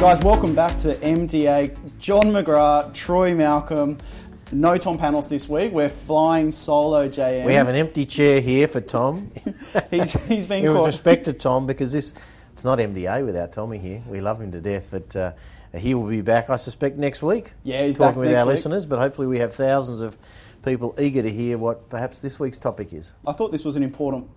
Guys, welcome back to MDA. John McGrath, Troy Malcolm. No Tom Panos this week. We're flying solo JM. We have an empty chair here for Tom. he's, he's been It was respect to Tom because this it's not MDA without Tommy here. We love him to death, but uh, he will be back, I suspect, next week. Yeah, he's talking back with our week. listeners. But hopefully, we have thousands of people eager to hear what perhaps this week's topic is. I thought this was an important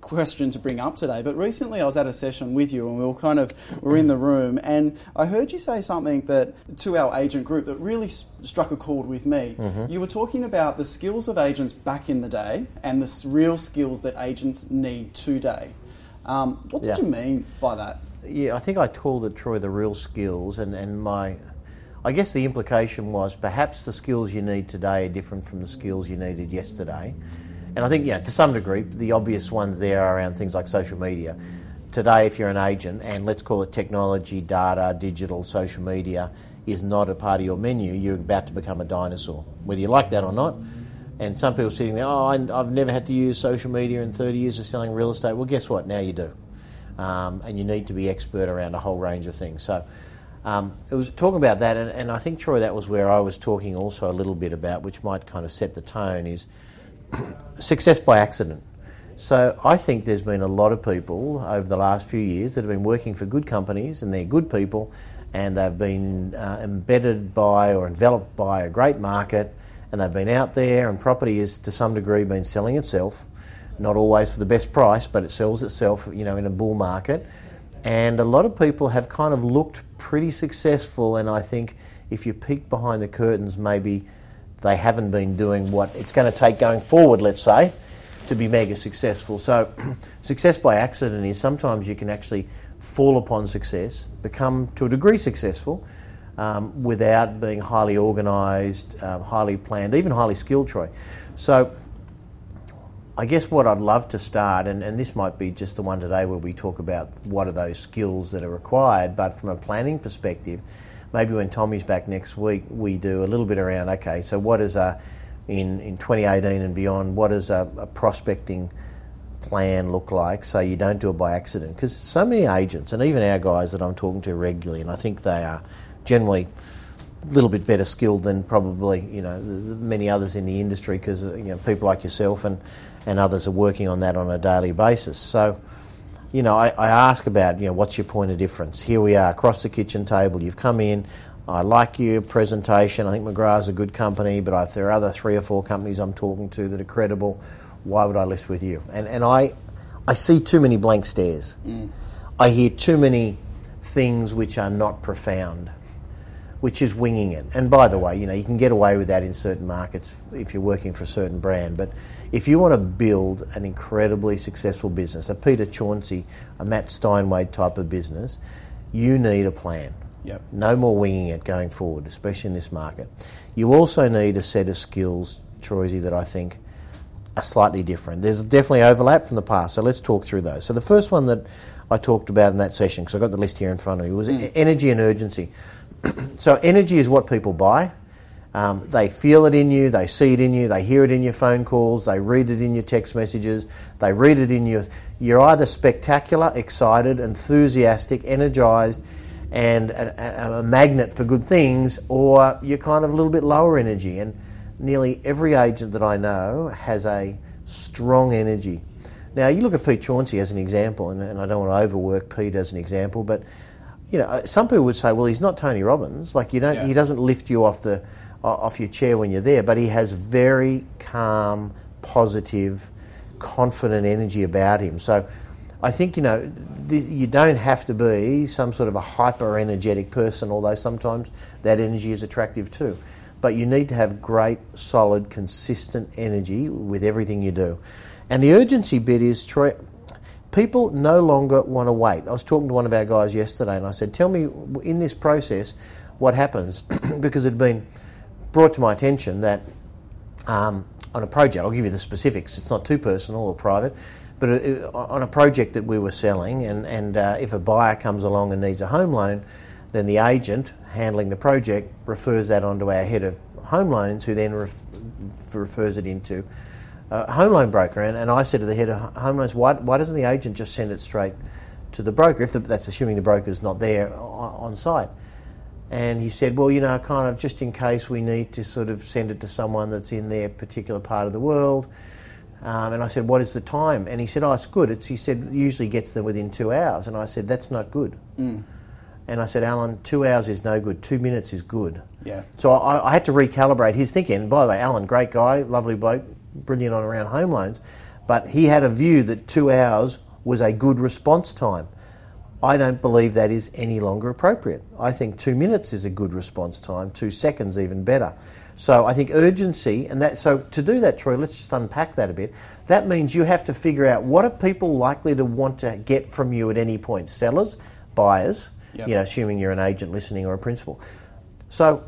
question to bring up today, but recently I was at a session with you and we were kind of we were in the room and I heard you say something that to our agent group that really s- struck a chord with me. Mm-hmm. You were talking about the skills of agents back in the day and the s- real skills that agents need today. Um, what did Yeah. you mean by that? Yeah, I think I called it Troy the real skills, and, and my, I guess the implication was perhaps the skills you need today are different from the skills you needed yesterday. And I think, yeah, to some degree, the obvious ones there are around things like social media. Today, if you're an agent, and let's call it technology, data, digital, social media, is not a part of your menu, you're about to become a dinosaur, whether you like that or not. And some people sitting there, oh, I've never had to use social media in 30 years of selling real estate. Well, guess what? Now you do. Um, and you need to be expert around a whole range of things. So um, it was talking about that, and, and I think, Troy, that was where I was talking also a little bit about, which might kind of set the tone, is success by accident. So I think there's been a lot of people over the last few years that have been working for good companies and they're good people and they've been uh, embedded by or enveloped by a great market and they've been out there and property has to some degree been selling itself, not always for the best price, but it sells itself, you know, in a bull market. And a lot of people have kind of looked pretty successful and I think if you peek behind the curtains maybe they haven't been doing what it's going to take going forward, let's say, to be mega successful. So, success by accident is sometimes you can actually fall upon success, become to a degree successful, um, without being highly organised, um, highly planned, even highly skilled, Troy. So, I guess what I'd love to start, and, and this might be just the one today where we talk about what are those skills that are required, but from a planning perspective, maybe when Tommy's back next week, we do a little bit around okay, so what is a, in, in 2018 and beyond, what does a, a prospecting plan look like so you don't do it by accident? Because so many agents, and even our guys that I'm talking to regularly, and I think they are generally a little bit better skilled than probably you know many others in the industry because you know people like yourself and, and others are working on that on a daily basis. So, you know, I, I ask about you know what's your point of difference. Here we are across the kitchen table. You've come in. I like your presentation. I think McGrath's a good company, but if there are other three or four companies I'm talking to that are credible, why would I list with you? And and I I see too many blank stares. Mm. I hear too many things which are not profound which is winging it. And by the way, you know, you can get away with that in certain markets if you're working for a certain brand. But if you want to build an incredibly successful business, a Peter Chauncey, a Matt Steinway type of business, you need a plan. Yep. No more winging it going forward, especially in this market. You also need a set of skills, Troisy, that I think are slightly different. There's definitely overlap from the past, so let's talk through those. So the first one that I talked about in that session, because I've got the list here in front of me, was e- energy and urgency. so energy is what people buy. Um, they feel it in you, they see it in you, they hear it in your phone calls, they read it in your text messages, they read it in your. You're either spectacular, excited, enthusiastic, energized, and a, a, a magnet for good things, or you're kind of a little bit lower energy. And nearly every agent that I know has a strong energy. Now, you look at Pete Chauncey as an example, and, and I don't want to overwork Pete as an example, but you know, uh, some people would say, well, he's not Tony Robbins. Like you don't, Yeah. he doesn't lift you off the off your chair when you're there, but he has very calm, positive, confident energy about him. So, I think you know, th- you don't have to be some sort of a hyper energetic person, although sometimes that energy is attractive too. But you need to have great, solid, consistent energy with everything you do. And the urgency bit is, people no longer want to wait. I was talking to one of our guys yesterday and I said, Tell me in this process what happens, because it had been brought to my attention that um, on a project, I'll give you the specifics, it's not too personal or private, but it, on a project that we were selling, and, and uh, if a buyer comes along and needs a home loan, then the agent handling the project refers that onto our head of home loans, who then ref- refers it into a home loan broker. And, and I said to the head of home loans, why, why doesn't the agent just send it straight to the broker, if the, that's assuming the broker's not there on, on site. And he said, well, you know, kind of just in case we need to sort of send it to someone that's in their particular part of the world. Um, and I said, what is the time? And he said, oh, it's good. It's, he said, usually gets them within two hours. And I said, that's not good. Mm. And I said, Alan, two hours is no good. Two minutes is good. Yeah. So I, I had to recalibrate his thinking. By the way, Alan, great guy, lovely bloke, brilliant on around home loans. But he had a view that two hours was a good response time. I don't believe that is any longer appropriate. I think two minutes is a good response time, two seconds even better. So I think urgency, and that. So to do that, Troy, let's just unpack that a bit. That means you have to figure out what are people likely to want to get from you at any point. Sellers, buyers, Yep. you know, assuming you're an agent listening or a principal. So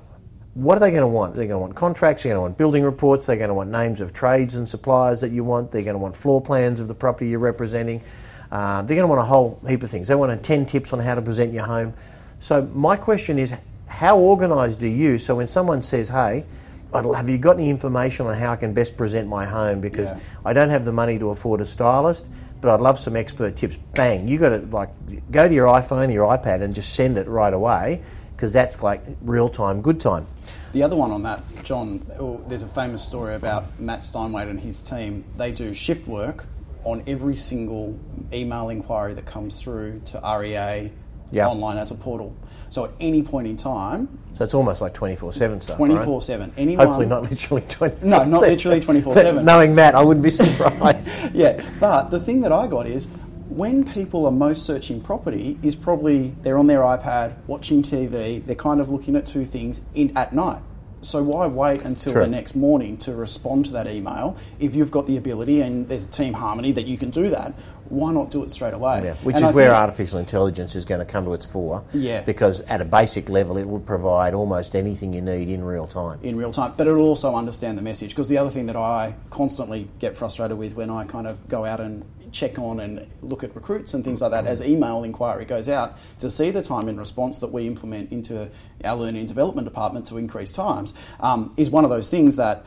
what are they going to want? They're going to want contracts, they're going to want building reports, they're going to want names of trades and suppliers that you want, they're going to want floor plans of the property you're representing, uh, they're going to want a whole heap of things. They want 10 tips on how to present your home. So, my question is how organised are you? So, when someone says, hey, I'd, have you got any information on how I can best present my home because Yeah. I don't have the money to afford a stylist, but I'd love some expert tips. Bang, you got to like go to your iPhone or your iPad and just send it right away because that's like real time, good time. The other one on that, John, oh, there's a famous story about Matt Steinway and his team. They do shift work on every single email inquiry that comes through to REA Yeah. online as a portal. So at any point in time, So it's almost like 24 7 stuff. right? 24 7, anyone. Hopefully not literally 24 No, not literally 24/7. Knowing Matt, I wouldn't be surprised. Yeah, but the thing that I got is when people are most searching property is probably they're on their iPad watching TV, they're kind of looking at two things in, at night. So why wait until True. the next morning to respond to that email if you've got the ability and there's a team harmony that you can do that? Why not do it straight away? Yeah, which And is I where artificial intelligence is going to come to its fore. Yeah. Because at a basic level, it will provide almost anything you need in real time. in real time, but it'll also understand the message. Because the other thing that I constantly get frustrated with when I kind of go out and check on and look at recruits and things like that as email inquiry goes out to see the time in response that we implement into our learning and development department to increase times um, is one of those things that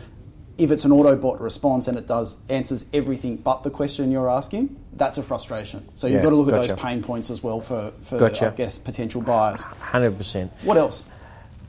if it's an Autobot response and it does answers everything but the question you're asking, that's a frustration. So you've Yeah, got to look at those pain points as well for, for Gotcha. I guess potential buyers. 100%. What else?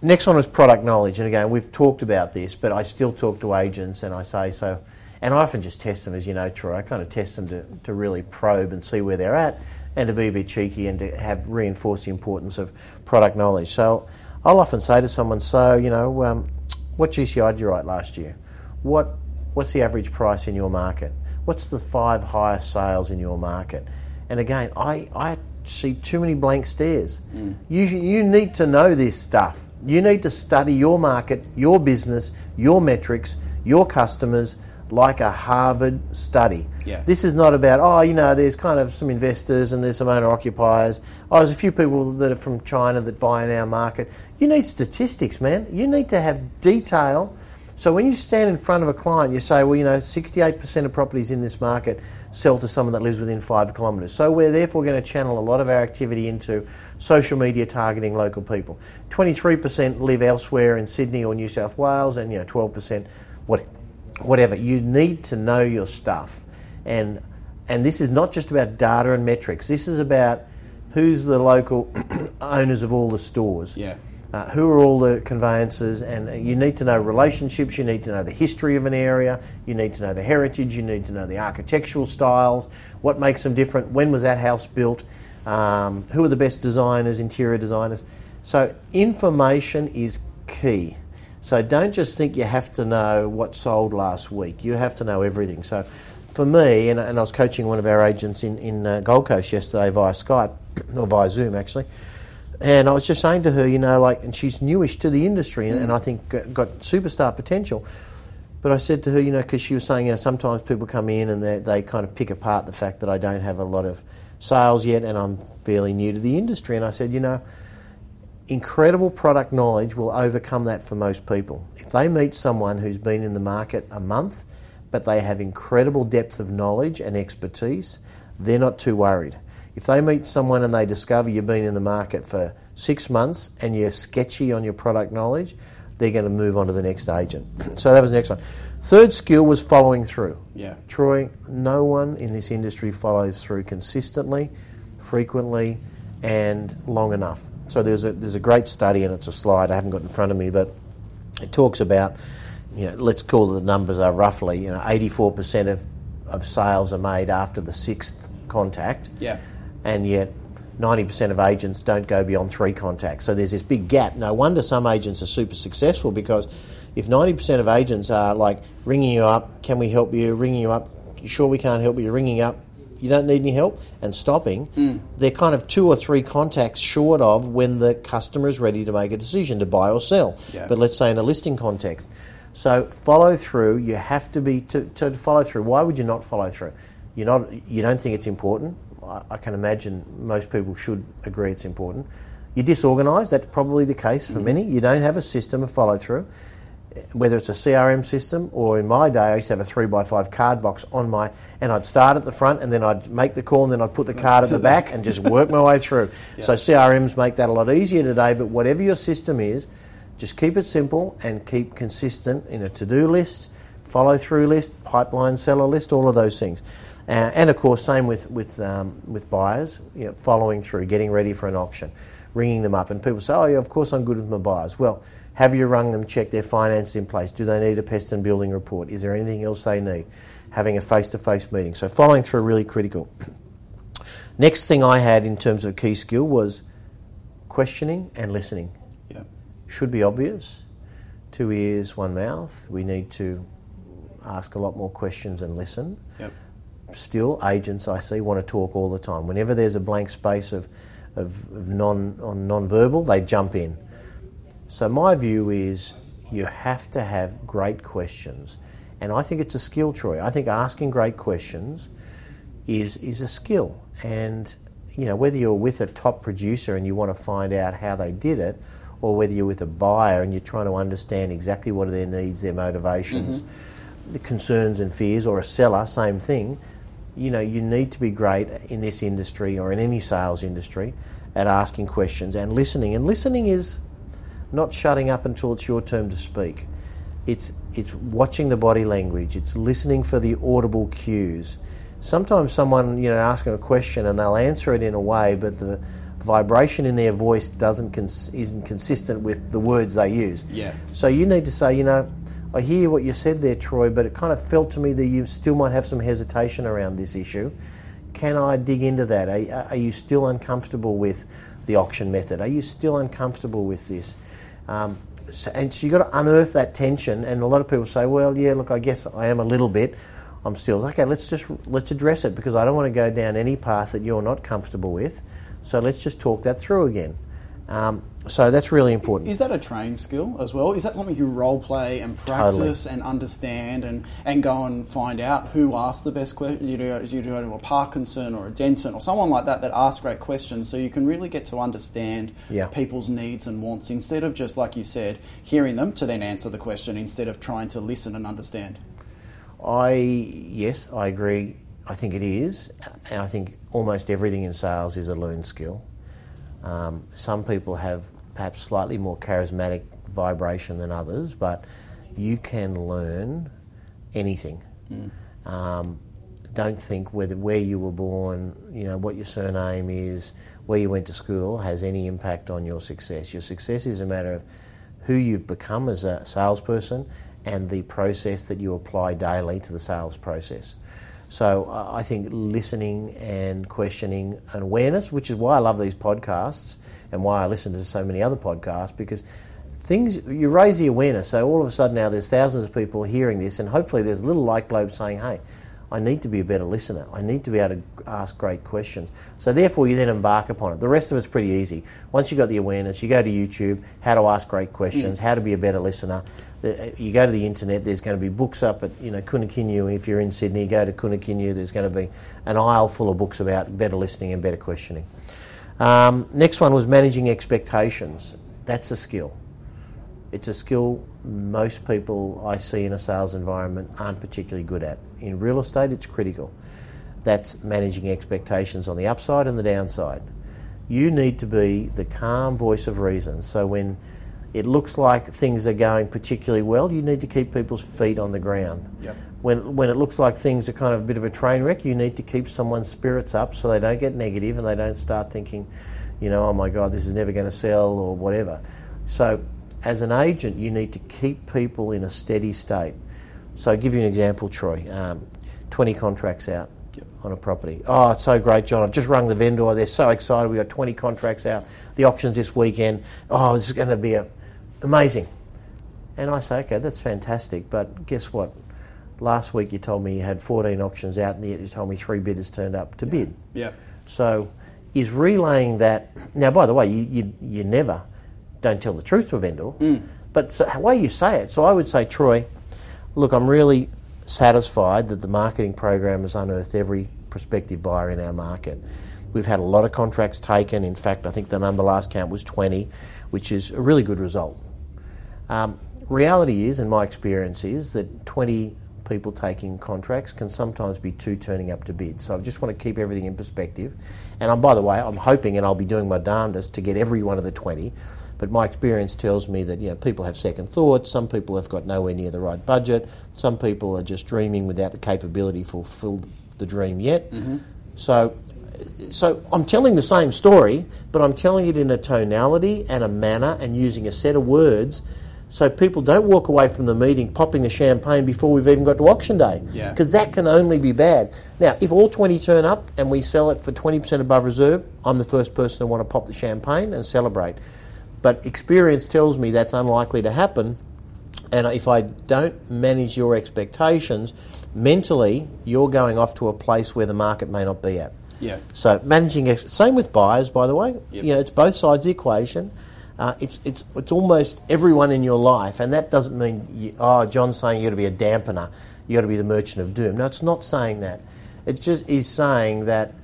Next one is product knowledge. And again, we've talked about this, but I still talk to agents and I say so. And I often just test them, as you know, Troy. I kind of test them to, to really probe and see where they're at and to be a bit cheeky and to have reinforce the importance of product knowledge. So I'll often say to someone, so, you know, um, what GCI did you write last year? What, what's the average price in your market? What's the five highest sales in your market? And again, I, I see too many blank stares. You, you need to know this stuff. You need to study your market, your business, your metrics, your customers like a Harvard study. Yeah. This is not about, oh, you know, there's kind of some investors and there's some owner occupiers. Oh, there's a few people that are from China that buy in our market. You need statistics, man. You need to have detail. So when you stand in front of a client, you say, well, you know, 68% of properties in this market sell to someone that lives within five kilometres. So we're therefore going to channel a lot of our activity into social media targeting local people. 23% live elsewhere in Sydney or New South Wales, and you know, 12% what, whatever. You need to know your stuff, and and this is not just about data and metrics. This is about who's the local owners of all the stores. Yeah. Uh, who are all the conveyancers? And you need to know relationships. You need to know the history of an area. You need to know the heritage. You need to know the architectural styles. What makes them different? When was that house built? Um, who are the best designers, interior designers? So information is key. So don't just think you have to know what sold last week. You have to know everything. So for me, and, and I was coaching one of our agents in, in uh, Gold Coast yesterday via Skype, or via Zoom actually, and I was just saying to her, you know, like, and she's newish to the industry and, and I think got, got superstar potential. But I said to her, you know, because she was saying, you know, sometimes people come in and they, they kind of pick apart the fact that I don't have a lot of sales yet and I'm fairly new to the industry. And I said, you know, incredible product knowledge will overcome that for most people. If they meet someone who's been in the market a month, but they have incredible depth of knowledge and expertise, they're not too worried. If they meet someone and they discover you've been in the market for six months and you're sketchy on your product knowledge, they're going to move on to the next agent. So that was the next one. Third skill was following through. Yeah. Troy, no one in this industry follows through consistently. frequently, and long enough. So there's a there's a great study, and it's a slide I haven't got in front of me, but it talks about you know let's call it the numbers are roughly you know 84% of of sales are made after the sixth contact, Yeah. and yet 90% of agents don't go beyond three contacts. So there's this big gap. No wonder some agents are super successful because if 90% of agents are like ringing you up, can we help you, ringing you up, you sure we can't help you, ringing up, you don't need any help, and stopping, mm. they're kind of two or three contacts short of when the customer is ready to make a decision to buy or sell. Yeah. But let's say in a listing context. So follow through. You have to be to, to follow through. Why would you not follow through? You're not. You don't think it's important. I, I can imagine most people should agree it's important. You're disorganised. That's probably the case for mm. many. You don't have a system of follow through. Whether it's a CRM system or in my day, I used to have a three by five card box on my, and I'd start at the front and then I'd make the call and then I'd put the card at the back and just work my way through. So CRMs make that a lot easier today. But whatever your system is, just keep it simple and keep consistent in a to-do list, follow-through list, pipeline seller list, all of those things. Uh, and of course, same with with um, with buyers, you know, following through, getting ready for an auction, ringing them up, and people say, "Oh, yeah, of course I'm good with my buyers." Well, have you rung them, checked their finances in place? Do they need a pest and building report? Is there anything else they need? Having a face-to-face meeting. So following through really critical. Next thing I had in terms of key skill was questioning and listening Yeah. should be obvious. Two ears, one mouth. We need to ask a lot more questions and listen. Yep. Still, agents I see want to talk all the time. Whenever there's a blank space of, of, of non on non-verbal, they jump in. So my view is you have to have great questions, and I think it's a skill, Troy. I think asking great questions is is a skill, and you know whether you're with a top producer and you want to find out how they did it, or whether you're with a buyer and you're trying to understand exactly what are their needs, their motivations, mm-hmm. the concerns and fears, or a seller, same thing. You know, you need to be great in this industry or in any sales industry at asking questions and listening. And listening is not shutting up until it's your turn to speak. It's it's watching the body language. It's listening for the audible cues. Sometimes someone you know asking a question and they'll answer it in a way, but the vibration in their voice doesn't cons- isn't consistent with the words they use. Yeah. So you need to say, you know, I hear what you said there, Troy, but it kind of felt to me that you still might have some hesitation around this issue. Can I dig into that? Are, are you still uncomfortable with the auction method? Are you still uncomfortable with this? Um, so, and so you've got to unearth that tension. And a lot of people say, well, yeah, look, I guess I am a little bit. I'm still okay. Let's just let's address it because I don't want to go down any path that you're not comfortable with. So let's just talk that through again. Um, so that's really important. Is that a trained skill as well? Is that something you role play and practice and understand and, and go and find out who asks the best question? You do, you go to a Parkinson or a Denton or someone like that that asks great questions so you can really get to understand Yeah. people's needs and wants instead of just, like you said, hearing them to then answer the question instead of trying to listen and understand. I yes, I agree. I think it is, and I think almost everything in sales is a learned skill. Um, some people have perhaps slightly more charismatic vibration than others, but you can learn anything. Um, don't think whether where you were born, you know, what your surname is, where you went to school has any impact on your success. Your success is a matter of who you've become as a salesperson and the process that you apply daily to the sales process. So I think listening and questioning and awareness, which is why I love these podcasts and why I listen to so many other podcasts, because things you raise the awareness. So all of a sudden now there's thousands of people hearing this, and hopefully there's a little light globe saying, "Hey, I need to be a better listener. I need to be able to ask great questions." So therefore, you then embark upon it. The rest of it's pretty easy. Once you've got the awareness, you go to YouTube, how to ask great questions, how to be a better listener. You go to the internet. There's going to be books up at you know Kinokuniya. If you're in Sydney, go to Kinokuniya. There's going to be an aisle full of books about better listening and better questioning. Um, next one was managing expectations. That's a skill. It's a skill most people I see in a sales environment aren't particularly good at. In real estate, it's critical. That's managing expectations on the upside and the downside. You need to be the calm voice of reason. So when it looks like things are going particularly well, you need to keep people's feet on the ground. Yep. When, when it looks like things are kind of a bit of a train wreck, you need to keep someone's spirits up so they don't get negative and they don't start thinking, you know, oh my God, this is never going to sell or whatever. So, as an agent, you need to keep people in a steady state. So, I'll give you an example, Troy. Um, 20 contracts out Yep. on a property. Oh, it's so great, John. I've just rung the vendor. They're so excited. We've got 20 contracts out. The auction's this weekend. Oh, this is going to be a, amazing. And I say, okay, that's fantastic. But guess what? Last week you told me you had 14 auctions out, and yet you told me three bidders turned up to bid. Yeah. So, is relaying that. Now, by the way, you, you, you never don't tell the truth to a vendor, but so, the way you say it. So, I would say, Troy, look, I'm really satisfied that the marketing program has unearthed every prospective buyer in our market. We've had a lot of contracts taken. In fact, I think the number last count was 20, which is a really good result. Um, reality is, and my experience is, that 20 people taking contracts can sometimes be two turning up to bid. So I just want to keep everything in perspective. And I'm, by the way, I'm hoping, and I'll be doing my darndest to get every one of the 20. But my experience tells me that you know people have second thoughts. Some people have got nowhere near the right budget. Some people are just dreaming without the capability to fulfil the dream yet. Mm-hmm. So so I'm telling the same story, but I'm telling it in a tonality and a manner and using a set of words so people don't walk away from the meeting popping the champagne before we've even got to auction day. Yeah. Because that can only be bad. Now, if all 20 turn up and we sell it for 20% above reserve, I'm the first person to want to pop the champagne and celebrate. But experience tells me that's unlikely to happen. And if I don't manage your expectations, mentally, you're going off to a place where the market may not be at. Yeah. So managing ex- same with buyers, by the way. Yep. You know, it's both sides of the equation. Uh, it's it's it's almost everyone in your life, and that doesn't mean you, oh, John's saying you've got to be a dampener, you've got to be the merchant of doom. No, it's not saying that. It just is saying that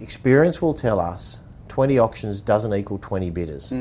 experience will tell us twenty auctions doesn't equal twenty bidders.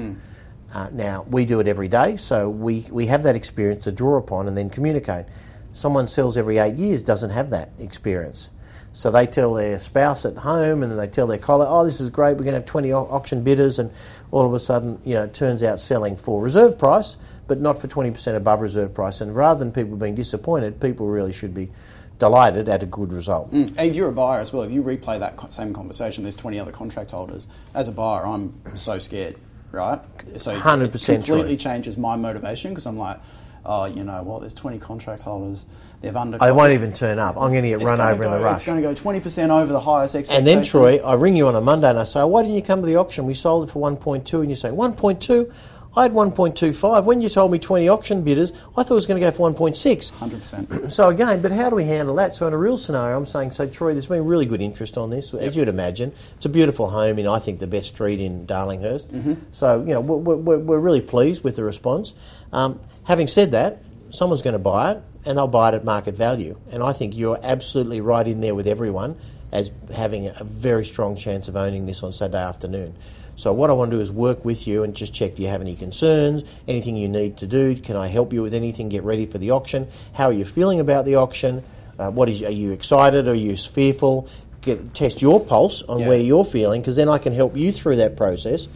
Uh, now, we do it every day, so we, we have that experience to draw upon and then communicate. Someone sells every eight years doesn't have that experience. So they tell their spouse at home and then they tell their colleague, oh, this is great, we're going to have 20 auction bidders, and all of a sudden, you know, it turns out selling for reserve price, but not for 20% above reserve price. And rather than people being disappointed, people really should be delighted at a good result. And if you're a buyer as well, if you replay that same conversation, there's 20 other contract holders. As a buyer, I'm so scared, right? So 100% it completely true. changes my motivation because I'm like, oh, you know what? There's 20 contract holders. They've under. I won't even turn up. I'm going to get run over in the rush. It's going to go 20% over the highest expectation. And then, Troy, I ring you on a Monday and I say, why didn't you come to the auction? We sold it for 1.2. And you say, 1.2? I had 1.25. When you told me 20 auction bidders, I thought it was going to go for 1.6. 100%. So again, but how do we handle that? So in a real scenario, I'm saying, so Troy, there's been really good interest on this, as you'd imagine. It's a beautiful home in, I think, the best street in Darlinghurst. So you know, we're, we're, we're really pleased with the response. Um, having said that, someone's going to buy it, and they'll buy it at market value. And I think you're absolutely right in there with everyone as having a very strong chance of owning this on Saturday afternoon. So what I want to do is work with you and just check do you have any concerns, anything you need to do, can I help you with anything, get ready for the auction, how are you feeling about the auction, uh, what is, are you excited, are you fearful, get, test your pulse on Yeah. where you're feeling because then I can help you through that process.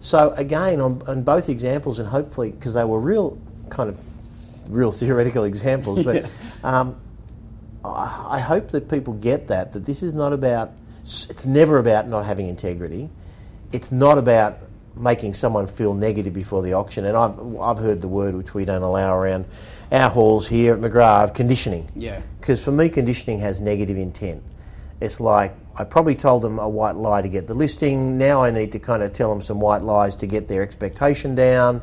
So again, on, on both examples, and hopefully, because they were real kind of real theoretical examples, but um, I hope that people get that that this is not about. It's never about not having integrity. It's not about making someone feel negative before the auction. And I've I've heard the word which we don't allow around our halls here at McGrath, conditioning. Yeah. Because for me, conditioning has negative intent. It's like I probably told them a white lie to get the listing. Now I need to kind of tell them some white lies to get their expectation down.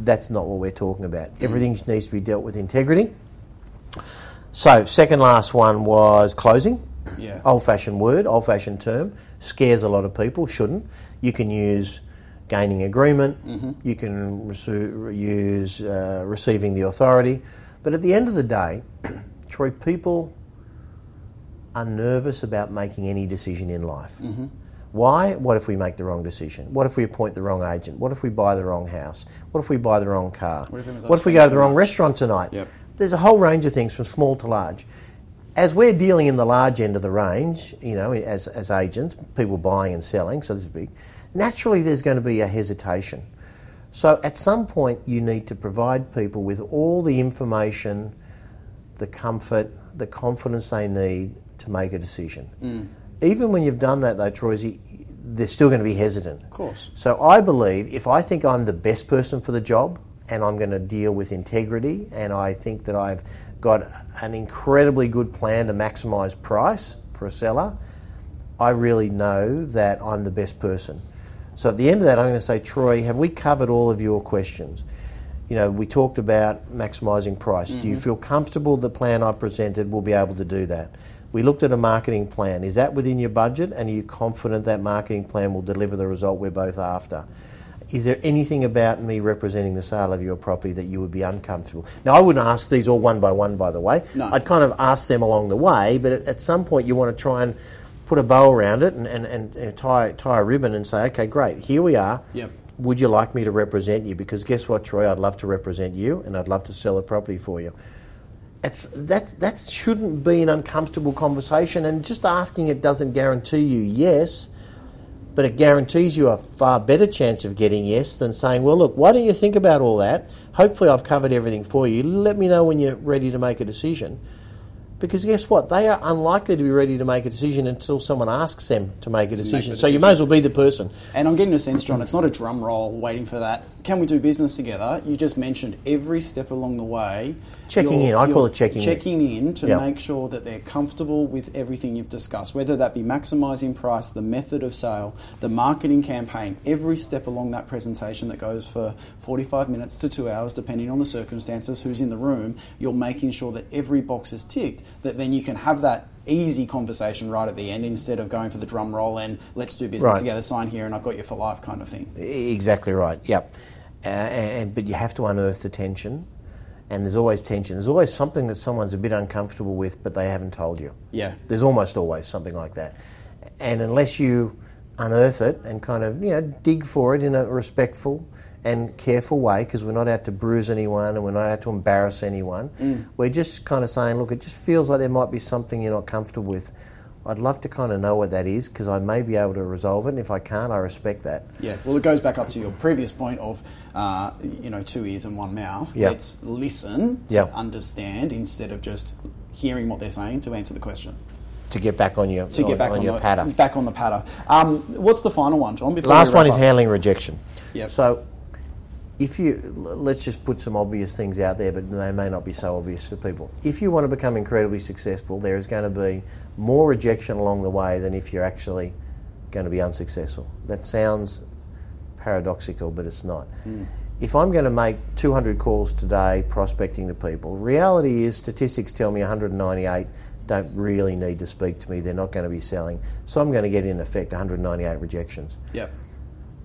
That's not what we're talking about. Mm. Everything needs to be dealt with integrity. So, second last one was closing. Yeah. Old fashioned word, old fashioned term. Scares a lot of people, shouldn't. You can use gaining agreement, you can resu- use uh, receiving the authority. But at the end of the day, Troy, people are nervous about making any decision in life. Why? What if we make the wrong decision? What if we appoint the wrong agent? What if we buy the wrong house? What if we buy the wrong car? What if it was us what if we go to the wrong much? restaurant tonight? Yep. There's a whole range of things from small to large. As we're dealing in the large end of the range, you know, as, as agents, people buying and selling, so this is big, naturally there's going to be a hesitation. So at some point, you need to provide people with all the information, the comfort, the confidence they need to make a decision. Mm. Even when you've done that, though, Troy, they're still going to be hesitant. Of course. So I believe if I think I'm the best person for the job and I'm going to deal with integrity and I think that I've got an incredibly good plan to maximise price for a seller, I really know that I'm the best person. So at the end of that, I'm going to say, Troy, have we covered all of your questions? You know, we talked about maximising price. Do you mm-hmm. feel comfortable the plan I presented will be able to do that? We looked at a marketing plan. Is that within your budget? And are you confident that marketing plan will deliver the result we're both after? Is there anything about me representing the sale of your property that you would be uncomfortable? Now, I wouldn't ask these all one by one, by the way. No. I'd kind of ask them along the way, but at, at some point you want to try and put a bow around it and, and, and, uh, tie, tie a ribbon and say, okay, great, here we are. Yep. Would you like me to represent you? Because guess what, Troy? I'd love to represent you and I'd love to sell a property for you. It's, that, that shouldn't be an uncomfortable conversation, and just asking it doesn't guarantee you yes, but it guarantees you a far better chance of getting yes than saying, well, look, why don't you think about all that? Hopefully, I've covered everything for you. Let me know when you're ready to make a decision. Because guess what? They are unlikely to be ready to make a decision until someone asks them to make a decision. the So you may as well be the person. And I'm getting a sense, John, it's not a drum roll waiting for that. Can we do business together? You just mentioned every step along the way. Checking in. I call it checking in. Checking in to Yeah. make sure that they're comfortable with everything you've discussed, whether that be maximising price, the method of sale, the marketing campaign, every step along that presentation that goes for 45 minutes to two hours, depending on the circumstances, who's in the room, you're making sure that every box is ticked, that then you can have that easy conversation right at the end instead of going for the drum roll and let's do business Right. together, sign here and I've got you for life kind of thing. Exactly right. Yep. Uh, and but you have to unearth the tension, and there's always tension. There's always something that someone's a bit uncomfortable with, but they haven't told you. Yeah. There's almost always something like that, and unless you unearth it and kind of you know dig for it in a respectful and careful way, because we're not out to bruise anyone and we're not out to embarrass anyone. We're just kind of saying, look, it just feels like there might be something you're not comfortable with. I'd love to kind of know what that is because I may be able to resolve it. And if I can't, I respect that. Yeah, well, it goes back up to your previous point of, uh, you know, two ears and one mouth. Yeah. Let's listen to Yeah. understand instead of just hearing what they're saying to answer the question. to get back on your To on, get back on on, your the, patter. back on the patter. Um, what's the final one, John? Last one is up? handling rejection. Yeah. So, if you let's just put some obvious things out there, but they may not be so obvious to people. If you want to become incredibly successful, there is going to be more rejection along the way than if you're actually going to be unsuccessful. That sounds paradoxical, but it's not. Hmm. If I'm going to make 200 calls today prospecting to people, reality is statistics tell me 198 don't really need to speak to me. They're not going to be selling. So I'm going to get in effect 198 rejections. Yep.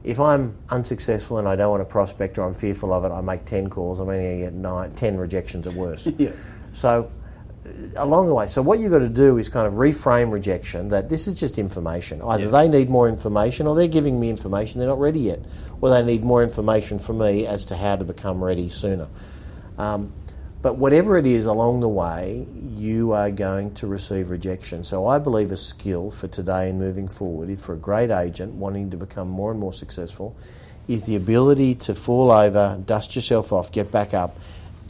If I'm unsuccessful and I don't want to prospect or I'm fearful of it, I make 10 calls. I'm only going to get nine, 10 rejections at worst. Yeah. So, uh, along the way, so what you've got to do is kind of reframe rejection that this is just information. Either Yeah. they need more information or they're giving me information, they're not ready yet. Or they need more information from me as to how to become ready sooner. Um, but whatever it is along the way, you are going to receive rejection. So I believe a skill for today and moving forward, if for a great agent wanting to become more and more successful, is the ability to fall over, dust yourself off, get back up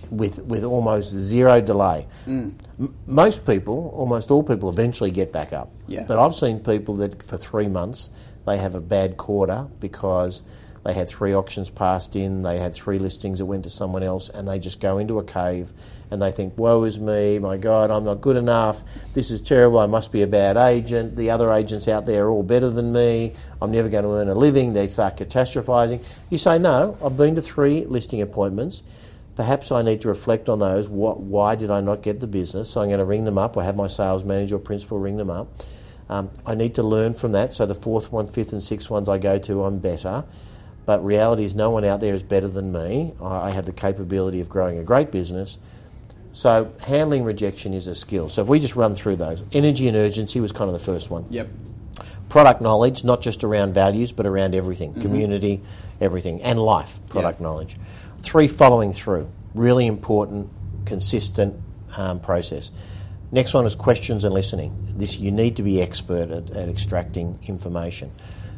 with, with almost zero delay. Mm. M- most people, almost all people, eventually get back up. Yeah. But I've seen people that for three months they have a bad quarter because they had three auctions passed in, they had three listings that went to someone else, and they just go into a cave and they think, Woe is me, my God, I'm not good enough, this is terrible, I must be a bad agent, the other agents out there are all better than me, I'm never going to earn a living, they start catastrophizing. You say, No, I've been to three listing appointments. Perhaps I need to reflect on those. What, why did I not get the business? So I'm going to ring them up. I have my sales manager or principal ring them up. Um, I need to learn from that. So the fourth one, fifth, and sixth ones I go to, I'm better. But reality is, no one out there is better than me. I have the capability of growing a great business. So handling rejection is a skill. So if we just run through those, energy and urgency was kind of the first one Yep. product knowledge, not just around values, but around everything community, everything, and life product Yeah. knowledge. Three, following through. Really important, consistent um, process. Next one is questions and listening. This You need to be expert at, at extracting information.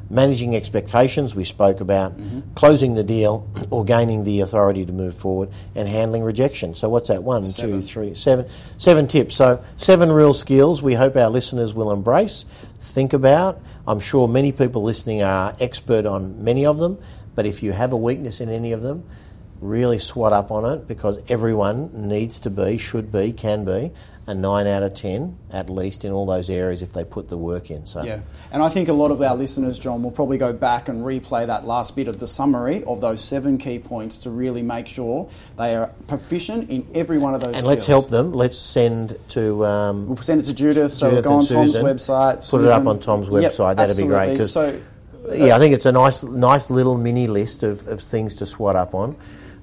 Managing expectations, we spoke about, closing the deal or gaining the authority to move forward, and handling rejection. So, what's that? One, two, three, seven. Seven tips. So, seven real skills we hope our listeners will embrace, think about. I'm sure many people listening are expert on many of them, but if you have a weakness in any of them, really swat up on it because everyone needs to be, should be, can be a 9 out of 10 at least in all those areas if they put the work in. So Yeah, and I think a lot of our listeners, John, will probably go back and replay that last bit of the summary of those seven key points to really make sure they are proficient in every one of those. and let's help them. Let's send to um, We'll send it to Judith. So Judith go on and Tom's Susan. website. Put it up on Tom's Yep, website. That'd be great, absolutely. 'cause- So yeah, I think it's a nice, nice little mini list of, of things to swat up on.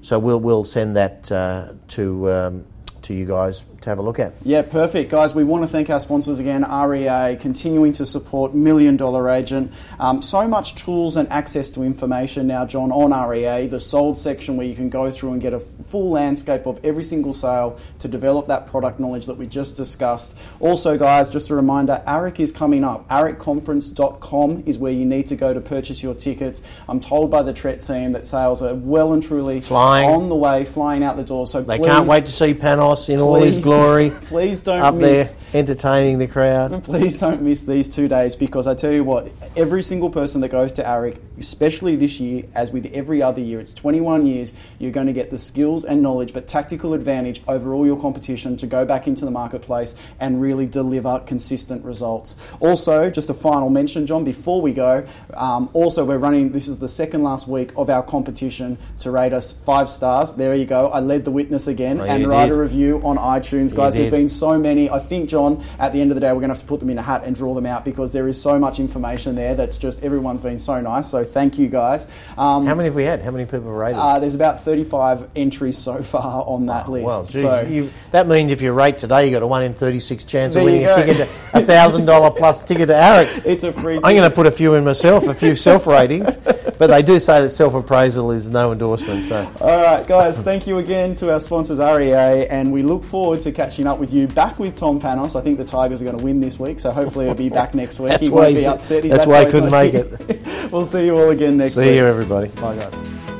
So we'll we'll send that uh, to um, to you guys to have a look at. Yeah, perfect. Guys, we want to thank our sponsors again, REA, continuing to support Million Dollar Agent. Um, so much tools and access to information now, John, on REA, the sold section where you can go through and get a full landscape of every single sale to develop that product knowledge that we just discussed. Also, guys, just a reminder, AREC is coming up. ARECconference.com is where you need to go to purchase your tickets. I'm told by the Tret team that sales are well and truly Flying. on the way, flying out the door. So They please, can't wait to see Panos in all his please- glory Please don't up miss. there entertaining the crowd. Please don't miss these two days because I tell you what, every single person that goes to AREC, especially this year, as with every other year, it's 21 years, you're going to get the skills and knowledge, but tactical advantage over all your competition to go back into the marketplace and really deliver consistent results. Also, just a final mention, John, before we go, um, also we're running, this is the second last week of our competition to rate us five stars. There you go. I led the witness again Oh, and write did. a review on iTunes, guys. There's been so many. I think, John, at the end of the day, we're going to have to put them in a hat and draw them out because there is so much information there that's just everyone's been so nice. So thank you, guys. Um, How many have we had? How many people have rated? uh, there's about 35 entries so far on that list. well, geez, so you, that means if you rate today, you've got a one in thirty-six chance of winning a ticket, to, a thousand dollar plus ticket to AREC. it's a free. I'm going to put a few in myself, a few self ratings, but they do say that self appraisal is no endorsement. So All right, guys, thank you again to our sponsors, REA, and we look forward to catching up with you back with Tom Panos. I think the Tigers are going to win this week, so hopefully he'll be back next week. That's he won't be he's- upset. He's- that's why he he's couldn't make here. we'll see you all again next see week. See you, everybody. Bye, guys.